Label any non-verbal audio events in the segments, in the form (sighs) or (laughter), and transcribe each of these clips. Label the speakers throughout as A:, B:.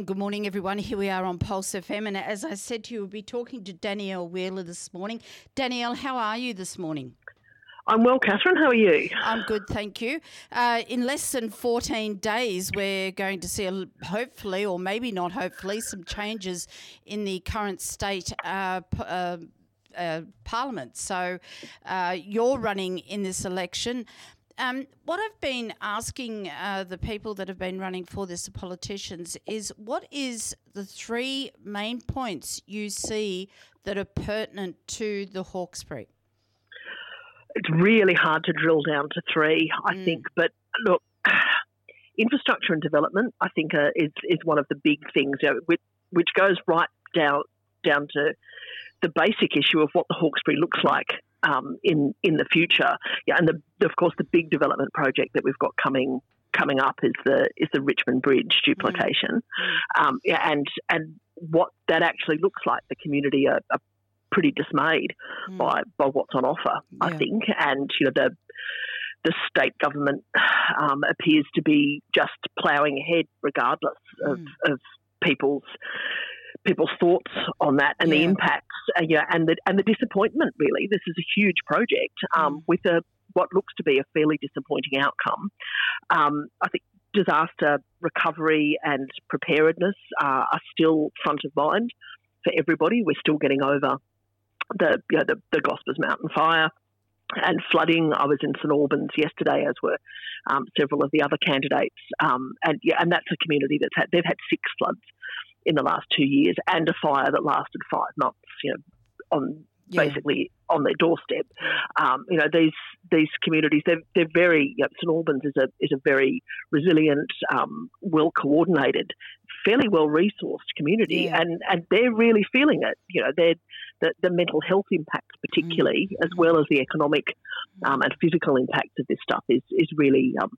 A: And good morning, everyone. Here we are on Pulse FM. And as I said to you, we'll be talking to Danielle Wheeler this morning. Danielle, how are you this morning?
B: I'm well, Catherine. How are you?
A: I'm good, thank you. Uh, in less than 14 days, we're going to see, a, hopefully, or maybe not hopefully, some changes in the current state uh, uh, uh, parliament. So uh, you're running in this election. Um, what I've been asking uh, the people that have been running for this, the politicians, is what is the three main points you see that are pertinent to the Hawkesbury?
B: It's really hard to drill down to three, I mm. think. But look, (sighs) infrastructure and development, I think, uh, is is one of the big things, you know, which, which goes right down down to the basic issue of what the Hawkesbury looks like um, in in the future. Yeah, and the, of course the big development project that we've got coming coming up is the is the Richmond Bridge duplication. Mm. Um, yeah, and and what that actually looks like, the community are, are pretty dismayed mm. by by what's on offer. Yeah. I think, and you know the the state government um, appears to be just ploughing ahead regardless of, mm. of people's people's thoughts on that and yeah. the impacts, uh, yeah, and the and the disappointment. Really, this is a huge project um, mm. with a what looks to be a fairly disappointing outcome. Um, I think disaster recovery and preparedness uh, are still front of mind for everybody. We're still getting over the you know, the, the Gospers Mountain fire and flooding. I was in St Albans yesterday, as were um, several of the other candidates, um, and yeah, and that's a community that's had they've had six floods in the last two years and a fire that lasted five months. You know, on yeah. basically on their doorstep. Um, you know, these these communities they're they're very you know, St Albans is a is a very resilient, um, well coordinated, fairly well resourced community, yeah. and and they're really feeling it. You know, they're the, the mental health impacts, particularly, mm. as well as the economic um, and physical impacts of this stuff, is is really um,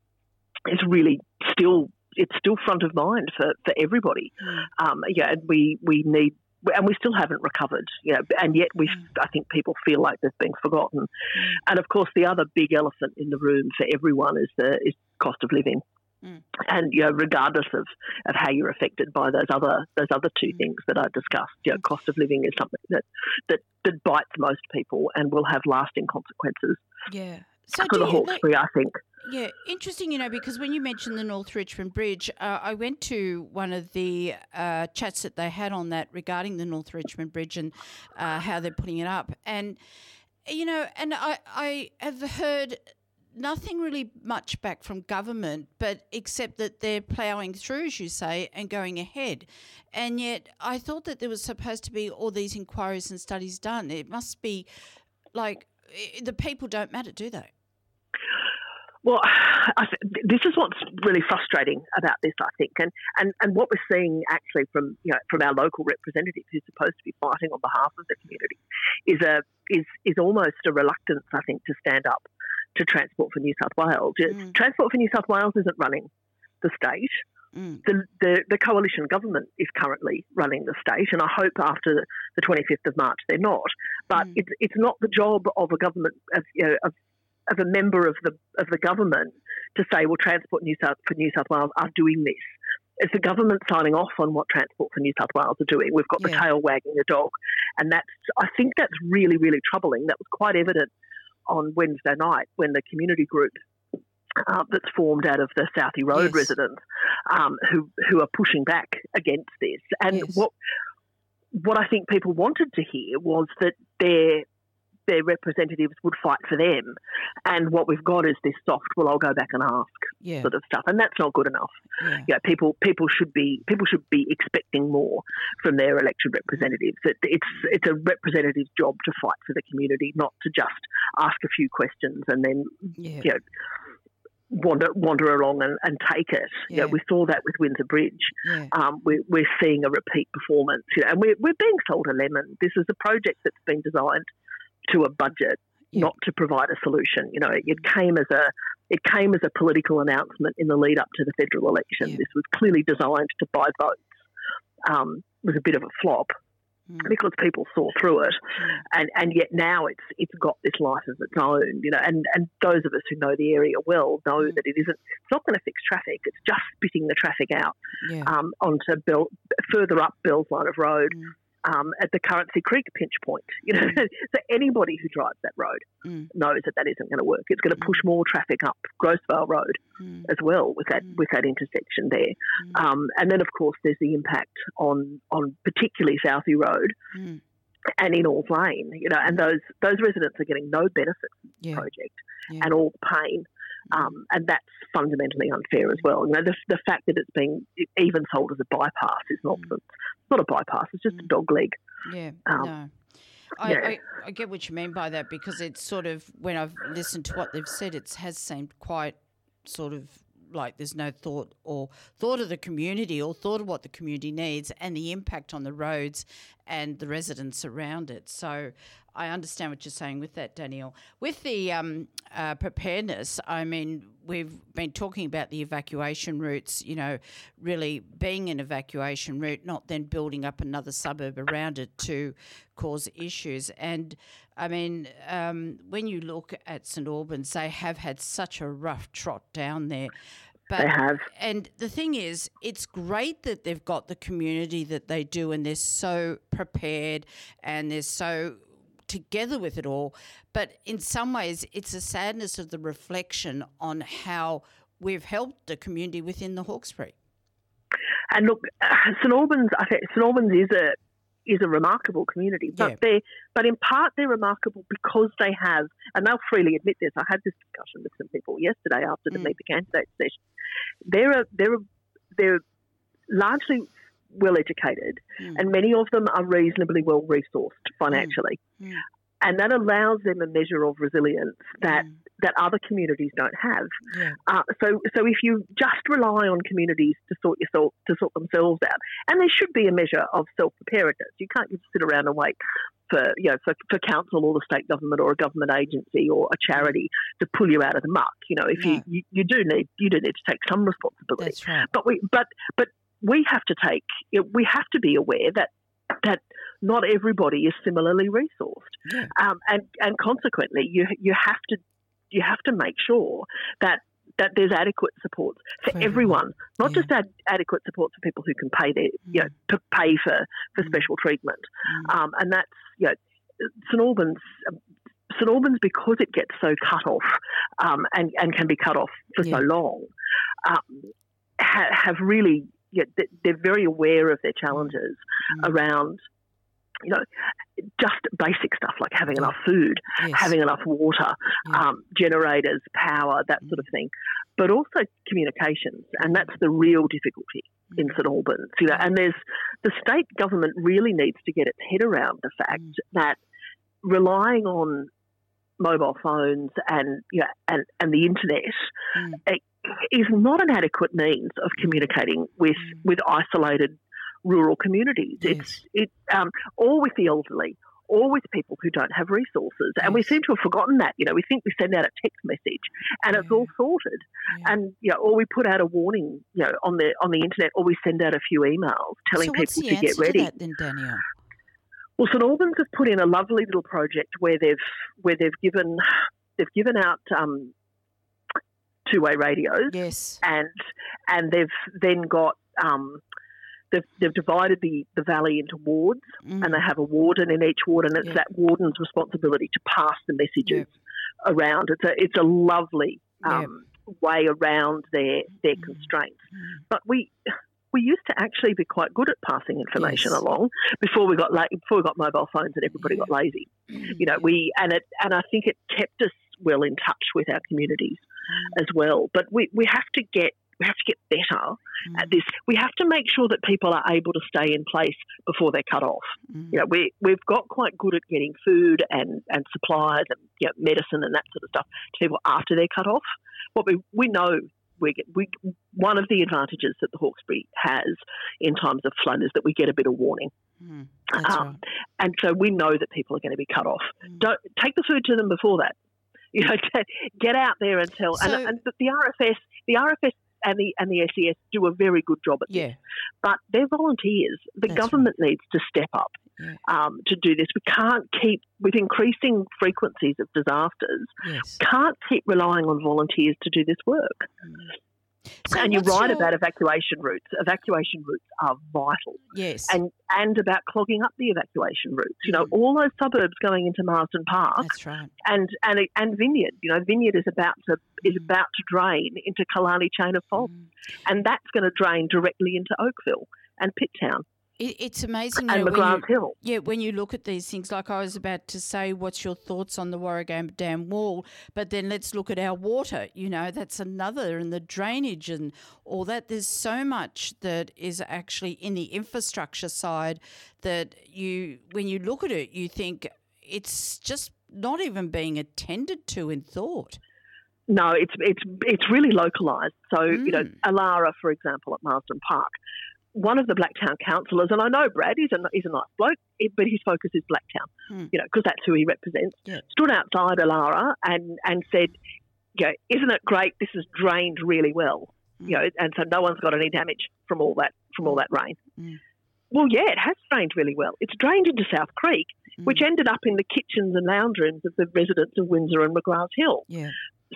B: is really still it's still front of mind for, for everybody. Mm. Um, yeah, and we, we need and we still haven't recovered, you know, and yet we, mm. I think people feel like they've been forgotten. Mm. And of course, the other big elephant in the room for everyone is the is cost of living. Mm. And you know, regardless of, of how you're affected by those other those other two mm. things that I discussed, you know, cost of living is something that, that that bites most people and will have lasting consequences.
A: Yeah.
B: So for the Hawkesbury, I think.
A: Yeah, interesting, you know, because when you mentioned the North Richmond Bridge, uh, I went to one of the uh, chats that they had on that regarding the North Richmond Bridge and uh, how they're putting it up. And, you know, and I, I have heard nothing really much back from government, but except that they're ploughing through, as you say, and going ahead. And yet, I thought that there was supposed to be all these inquiries and studies done. It must be like the people don't matter, do they?
B: Well, th- this is what's really frustrating about this, I think, and, and and what we're seeing actually from you know from our local representatives who's supposed to be fighting on behalf of the community is a is is almost a reluctance, I think, to stand up to Transport for New South Wales. Mm. Transport for New South Wales isn't running the state. Mm. The, the, the coalition government is currently running the state, and I hope after the 25th of March they're not. But mm. it's it's not the job of a government of, you know, of of a member of the of the government to say, well, Transport New South for New South Wales are doing this. It's the government signing off on what Transport for New South Wales are doing. We've got yeah. the tail wagging the dog, and that's I think that's really really troubling. That was quite evident on Wednesday night when the community group uh, that's formed out of the Southee Road yes. residents um, who who are pushing back against this. And yes. what what I think people wanted to hear was that their their representatives would fight for them. And what we've got is this soft, well, I'll go back and ask yeah. sort of stuff, and that's not good enough. Yeah. You know, people people should be people should be expecting more from their elected representatives. It, it's it's a representative's job to fight for the community, not to just ask a few questions and then yeah. you know wander wander along and, and take it. Yeah. You know, we saw that with Windsor Bridge. Yeah. Um, we're, we're seeing a repeat performance, you know, and we're, we're being sold a lemon. This is a project that's been designed to a budget, yeah. not to provide a solution. You know, it came as a it came as a political announcement in the lead up to the federal election. This was clearly designed to buy votes. Um, was a bit of a flop. mm. because people saw through it, mm. and and yet now it's it's got this life of its own, you know. And and those of us who know the area well know mm. that it isn't. It's not going to fix traffic. It's just spitting the traffic out yeah. um, onto Bill, further up Bell's Line of Road. Mm um, at the Currency Creek pinch point. You know, mm. (laughs) so anybody who drives that road mm. knows that that isn't going to work. It's going to push mm. more traffic up Grose Vale Road mm. as well with that mm. with that intersection there. Mm. Um, and then, of course, there's the impact on on particularly Southee Road. And in Alls Lane, you know, and those those residents are getting no benefit from the yeah. project yeah. and all the pain um, and that's fundamentally unfair as well. You know, the, the fact that it's being even sold as a bypass is nonsense. Mm. It's not a bypass; it's just a dog leg.
A: Yeah, um, no. I, yeah. I, I, get what you mean by that because it's sort of when I've listened to what they've said, it has seemed quite sort of like there's no thought or thought of the community or thought of what the community needs and the impact on the roads and the residents around it. So I understand what you're saying with that, Danielle. With the um, uh, preparedness, I mean, we've been talking about the evacuation routes, you know, really being an evacuation route, not then building up another suburb around it to cause issues. And I mean, um, when you look at St Albans, they have had such a rough trot down there.
B: But, they have.
A: And the thing is, it's great that they've got the community that they do and they're so prepared and they're so together with it all. But in some ways, it's a sadness of the reflection on how we've helped the community within the Hawkesbury.
B: And look, uh, St Albans, I think St Albans is a is a remarkable community, but yeah. they but in part they're remarkable because they have, and they'll freely admit this. I had this discussion with some people yesterday after the mm. Meet the Candidate session. They're a, they're a, they're largely well educated, mm. and many of them are reasonably well resourced financially. Mm. And that allows them a measure of resilience that, mm. that other communities don't have. Yeah. Uh, so, so if you just rely on communities to sort yourself to sort themselves out, and there should be a measure of self preparedness. You can't just sit around and wait for you know for, for council or the state government or a government agency or a charity to pull you out of the muck. You know, if you, you, you do need you do need to take some responsibility.
A: Right.
B: But we but but we have to take, we have to be aware that that not everybody is similarly resourced, yeah. um, and and consequently, you you have to you have to make sure that that there's adequate support for, for everyone, not yeah. just ad- adequate support for people who can pay their, you know, to pay for, for mm. special treatment. Mm. Um, and that's, you know, St Albans, St Albans, because it gets so cut off um, and, and can be cut off for yeah. so long, um, ha- have really yeah, they're very aware of their challenges mm. around you know, just basic stuff like having enough food, yes. having enough water, yeah. um, generators, power, that sort of thing, but also communications, and that's the real difficulty mm. in St Albans. You know, and there's the state government really needs to get its head around the fact mm. that relying on mobile phones and you know, and and the internet mm is not an adequate means of communicating with, mm. with isolated rural communities. Yes. It's it um, or with the elderly, or with people who don't have resources. And we seem to have forgotten that. You know, we think we send out a text message and yeah. it's all sorted. Yeah. And you know, or we put out a warning, you know, on the on the internet, or we send out a few emails telling
A: so
B: people to get ready.
A: To that, then, Danielle?
B: Well, St Albans have put in a lovely little project where they've where they've given they've given out um, two-way radios.
A: Yes.
B: And and they've then got um, they've, they've divided the, the valley into wards, mm. and they have a warden in each ward, and it's yep. that warden's responsibility to pass the messages yep. around. It's a it's a lovely um, yep. way around their their mm. constraints. Mm. But we we used to actually be quite good at passing information yes. along before we got la- before we got mobile phones and everybody got lazy. Mm. You know, we and it and I think it kept us well in touch with our communities as well. But we, we have to get we have to get better mm. at this. We have to make sure that people are able to stay in place before they're cut off. Mm. You know, we we've got quite good at getting food and, and supplies and you know, medicine and that sort of stuff to people after they're cut off. What we we know we get we one of the advantages that the Hawkesbury has in times of flood is that we get a bit of warning.
A: Mm,
B: um, right. And so we know that people are going to be cut off. Mm. Don't take the food to them before that. (laughs) You know, get out there and tell. So, and, and the RFS, the RFS and the and the SES do a very good job at
A: yeah.
B: this. But they're volunteers. The
A: That's
B: government
A: right.
B: needs to step up yeah. um, to do this. We can't keep, with increasing frequencies of disasters,
A: yes.
B: can't keep relying on volunteers to do this work. Mm. So and you're right your... about evacuation routes. Evacuation routes are vital.
A: Yes.
B: And and about clogging up the evacuation routes. You know, mm. all those suburbs going into Marsden Park.
A: That's right.
B: And and and Vineyard. You know, Vineyard is about to is mm. about to drain into Killarney chain of fault, mm. and that's going to drain directly into Oakville and Pitt-Town.
A: It, it's amazing.
B: And McGrath Hill.
A: Yeah, when you look at these things, like I was about to say, what's your thoughts on the Warragamba Dam wall? But then let's look at our water. You know, that's another, and the drainage and all that. There's so much that is actually in the infrastructure side that you, when you look at it, you think it's just not even being attended to in thought.
B: No, it's it's it's really localised. So mm. you know, mm. Elara, for example, at Marsden Park, one of the Blacktown councillors, and I know Brad, he's a, he's a nice bloke, but his focus is Blacktown, hmm. you know, because that's who he represents,
A: yeah.
B: stood outside Elara and, and said, you know, isn't it great? This has drained really well, hmm. you know, and so no one's got any damage from all that from all that rain.
A: Hmm.
B: Well, yeah, it has drained really well. It's drained into South Creek, which ended up in the kitchens and lounge rooms of the residents of Windsor and McGrath Hill.
A: Yeah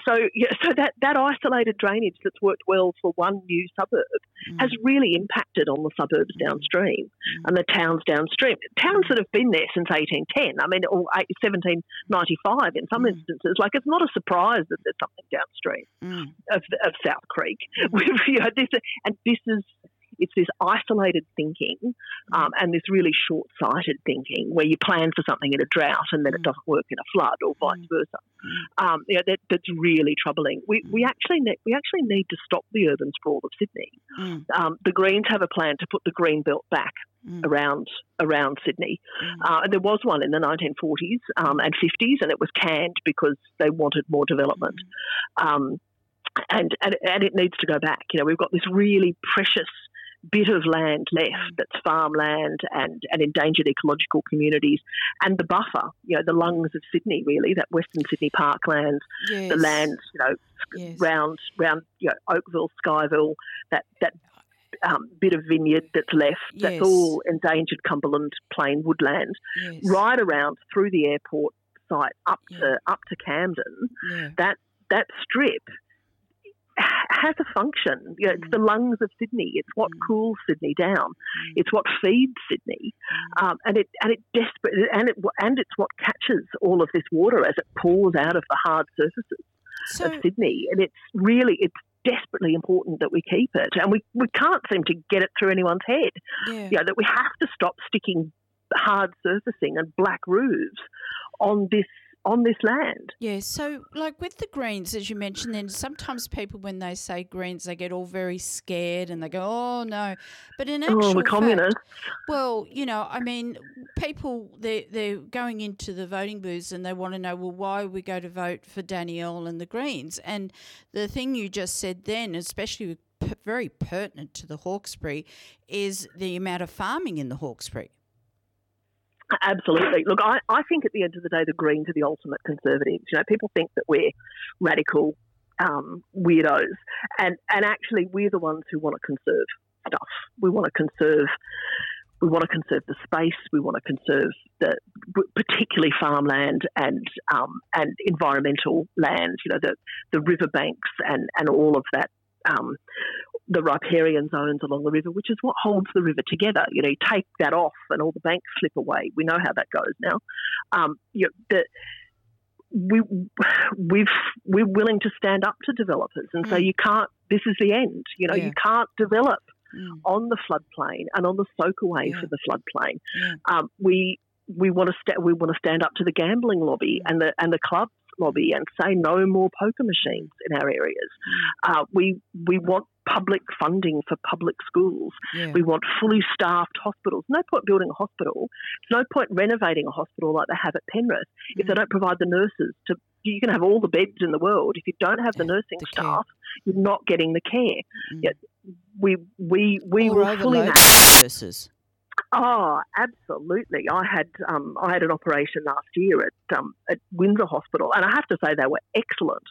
B: so yeah, so that, that isolated drainage that's worked well for one new suburb mm. has really impacted on the suburbs downstream mm. and the towns downstream. Towns that have been there since 1810, I mean, or 1795 in some mm. instances. Like it's not a surprise that there's something downstream
A: mm.
B: of, of South Creek. (laughs) you know, this, and this is it's this isolated thinking um, and this really short sighted thinking where you plan for something in a drought and then it mm. doesn't work in a flood or vice mm. versa.
A: Mm.
B: Um, you know, that, that's really troubling. We, we, actually ne- we actually need to stop the urban sprawl of Sydney. Um, the Greens have a plan to put the green belt back. Mm. around around Sydney. Mm. Uh, there was one in the 1940s um, and 50s, and it was canned because they wanted more development. Mm. Um, and, and and it needs to go back. You know, we've got this really precious bit of land left mm. that's farmland and, and endangered ecological communities, and the buffer, you know, the lungs of Sydney, really, that Western Sydney parkland,
A: yes.
B: the land, you know, yes. round, round you know, Oakville, Scheyville, that, that um, bit of vineyard that's left, yes. that's all endangered Cumberland plain woodland, right around through the airport site up yeah. to up to Camden.
A: Yeah.
B: That that strip has a function. You know, it's the mm. lungs of Sydney. It's what mm. cools Sydney down. Mm. It's what feeds Sydney, um, and it and it desperate and it and it's what catches all of this water as it pours out of the hard surfaces so, of Sydney. And it's really it's desperately important that we keep it, and we we can't seem to get it through anyone's head.
A: Yeah.
B: You know, that we have to stop sticking hard surfacing and black roofs on this on this land.
A: Yeah, so like with the greens, as you mentioned, then sometimes people, when they say greens, they get all very scared and they go, "Oh no!" But in actual
B: oh, the communists.
A: well, you know, I mean, people they they're going into the voting booths and they want to know, well, why we go to vote for Danielle and the Greens? And the thing you just said then, especially very pertinent to the Hawkesbury, is the amount of farming in the Hawkesbury.
B: Absolutely. Look, I, I think at the end of the day, the Greens are the ultimate conservatives. You know, people think that we're radical um, weirdos, and and actually, we're the ones who want to conserve stuff. We want to conserve. We want to conserve the space. We want to conserve the, particularly farmland and um, and environmental land. You know, the the riverbanks and and all of that um, the riparian zones along the river, which is what holds the river together. You know, you take that off and all the banks slip away. We know how that goes now. Um, you know, the, we we've we're willing to stand up to developers and mm. say you can't. This is the end. You know, yeah. you can't develop mm. on the floodplain and on the soakaway yeah. for the floodplain.
A: Yeah.
B: Um, we we want to sta- we want to stand up to the gambling lobby mm. and the and the clubs lobby and say no more poker machines in our areas.
A: Mm.
B: Uh, we we want public funding for public schools.
A: Yeah.
B: We want fully staffed hospitals. No point building a hospital. There's no point renovating a hospital like they have at Penrith mm. if they mm. don't provide the nurses to. You can have all the beds in the world. If you don't have the nursing
A: the
B: staff, you're not getting the care.
A: Mm.
B: Yeah, we we we
A: or
B: will fully
A: nurses.
B: Oh, absolutely. I had um, I had an operation last year at um, at Windsor Hospital, and I have to say they were excellent.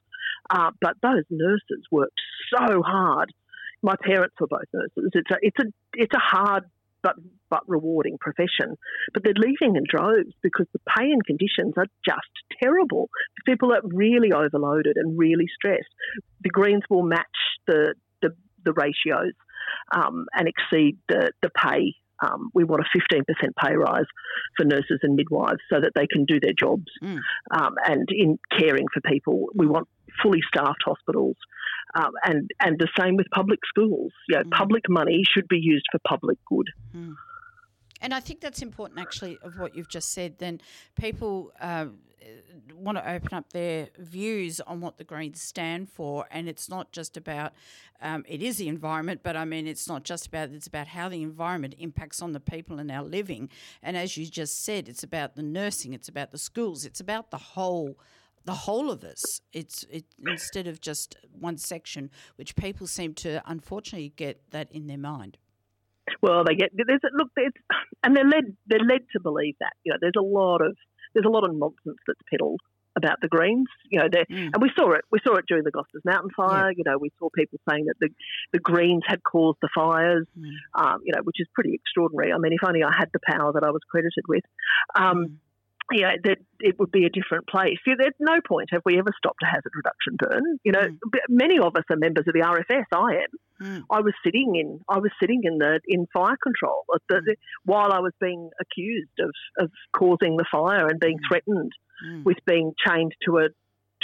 B: Uh, but those nurses worked so hard. My parents were both nurses. It's a it's a it's a hard but but rewarding profession. But they're leaving in droves because the pay and conditions are just terrible. People are really overloaded and really stressed. The Greens will match the the, the ratios um, and exceed the the pay um, we want a 15% pay rise for nurses and midwives so that they can do their jobs. Mm. Um, and in caring for people, we want fully staffed hospitals. Um, and, and the same with public schools. You know, mm. Public money should be used for public good.
A: Mm. And I think that's important, actually, of what you've just said. Then people uh, want to open up their views on what the Greens stand for, and it's not just about um, it is the environment, but I mean it's not just about it's about how the environment impacts on the people and our living. And as you just said, it's about the nursing, it's about the schools, it's about the whole the whole of us. It's it instead of just one section, which people seem to unfortunately get that in their mind.
B: Well, they get there's look, there's, and they're led they're led to believe that you know there's a lot of there's a lot of nonsense that's peddled about the Greens. You know, mm. and we saw it. We saw it during the Gospers Mountain fire. Yeah. You know, we saw people saying that the the Greens had caused the fires. Mm. Um, you know, which is pretty extraordinary. I mean, if only I had the power that I was credited with. Um, mm you know, that it would be a different place. You know, at no point have we ever stopped a hazard reduction burn. You know, mm. many of us are members of the RFS. I am. Mm. I was sitting in. I was sitting in the in fire control the, mm. while I was being accused of of causing the fire and being mm. threatened mm. with being chained to a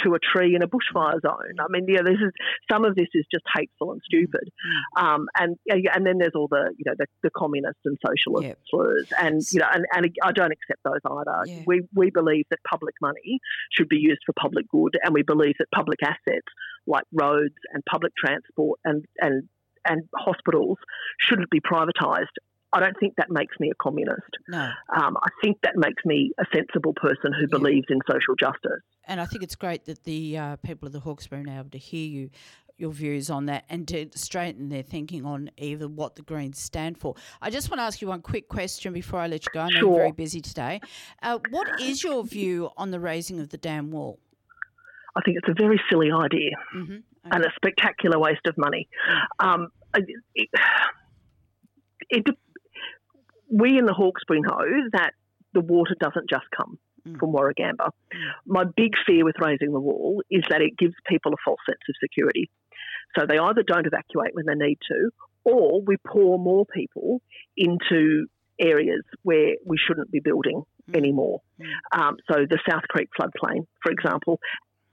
B: to a tree in a bushfire zone. I mean, yeah, this is some of this is just hateful and stupid, mm. um, and and then there's all the you know the, the communist and socialist yep. slurs, and you know, and, and I don't accept those either. Yeah. We we believe that public money should be used for public good, and we believe that public assets like roads and public transport and and and hospitals shouldn't be privatised I don't think that makes me a communist.
A: No.
B: Um, I think that makes me a sensible person who yeah. believes in social justice.
A: And I think it's great that the uh, people of the Hawkesbury are able to hear you your views on that and to straighten their thinking on either what the Greens stand for. I just want to ask you one quick question before I let you go. I know sure. you're very busy today. Uh, what is your view on the raising of the dam wall?
B: I think it's a very silly idea mm-hmm. okay. and a spectacular waste of money. Um, it, it, we in the Hawkesbury know that the water doesn't just come mm. from Warragamba. My big fear with raising the wall is that it gives people a false sense of security. So they either don't evacuate when they need to, or we pour more people into areas where we shouldn't be building mm. anymore. Mm. Um, so the South Creek floodplain, for example,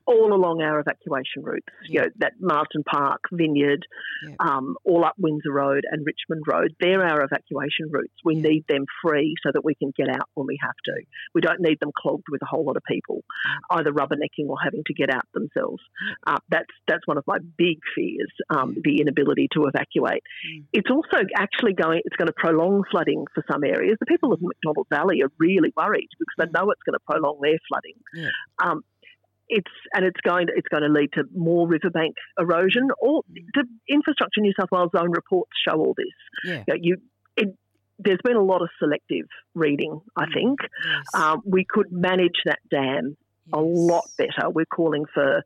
B: all along our evacuation routes. Yeah. You know, that Marsden Park, Vineyard, yeah. um, all up Windsor Road and Richmond Road. They're our evacuation routes. We yeah. need them free so that we can get out when we have to. We don't need them clogged with a whole lot of people, either rubbernecking or having to get out themselves. Uh, that's that's one of my big fears: um, the inability to evacuate. Mm. It's also actually going. It's going to prolong flooding for some areas. The people of Macdonald Valley are really worried because they mm. know it's going to prolong their flooding. Um, it's and it's going to, it's going to lead to more riverbank erosion. All the Infrastructure New South Wales own reports show all this.
A: Yeah.
B: You, know, you it, there's been a lot of selective reading. I mm. think yes. um, we could manage that dam a lot better. We're calling for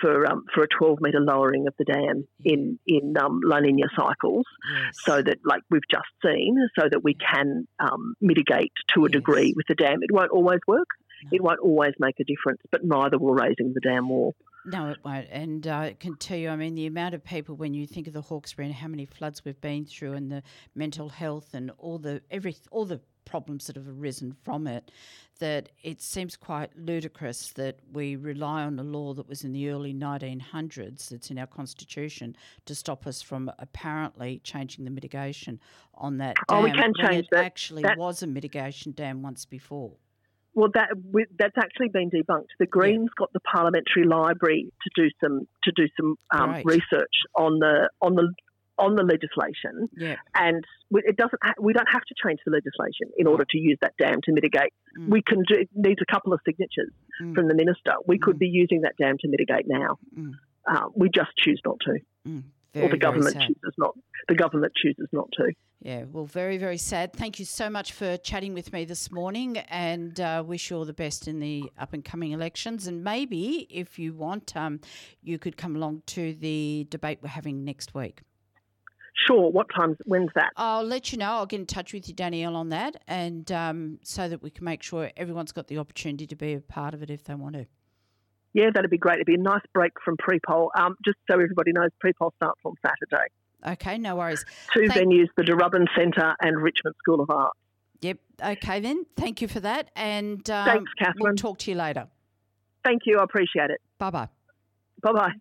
B: for um, for a 12 metre lowering of the dam in in um, La Nina cycles, yes. so that like we've just seen, so that we can um, mitigate to a yes. degree with the dam. It won't always work. It won't always make a difference, but neither will raising the dam wall.
A: No, it won't. And uh, I can tell you, I mean, the amount of people when you think of the Hawkesbury and how many floods we've been through, and the mental health and all the every all the problems that have arisen from it, that it seems quite ludicrous that we rely on a law that was in the early 1900s, that's in our constitution, to stop us from apparently changing the mitigation on that dam.
B: Oh, we can change
A: it
B: that.
A: Actually,
B: that.
A: was a mitigation dam once before.
B: Well, that that's actually been debunked. The Greens yeah. got the Parliamentary Library to do some to do some um, right. research on the on the on the legislation,
A: yeah.
B: and it doesn't. We don't have to change the legislation in order to use that dam to mitigate. Mm. We can do. It needs a couple of signatures mm. from the minister. We mm. could be using that dam to mitigate now. Mm. Uh, we just choose not to,
A: mm.
B: or the government chooses not. The government chooses not to.
A: Yeah, well, very, very sad. Thank you so much for chatting with me this morning and uh, wish you all the best in the up and coming elections. And maybe, if you want, um, you could come along to the debate we're having next week.
B: Sure. What times? When's that?
A: I'll let you know. I'll get in touch with you, Danielle, on that, and um, so that we can make sure everyone's got the opportunity to be a part of it if they want to.
B: Yeah, that'd be great. It'd be a nice break from pre-poll. Um, just so everybody knows, pre-poll starts on Saturday.
A: Okay, no worries.
B: Two
A: Thank-
B: venues: the Deerubbin Centre and Richmond School of Art.
A: Yep. Okay, then. Thank you for that, and um,
B: Thanks,
A: We'll
B: Catherine.
A: talk to you later.
B: Thank you. I appreciate it.
A: Bye bye.
B: Bye bye.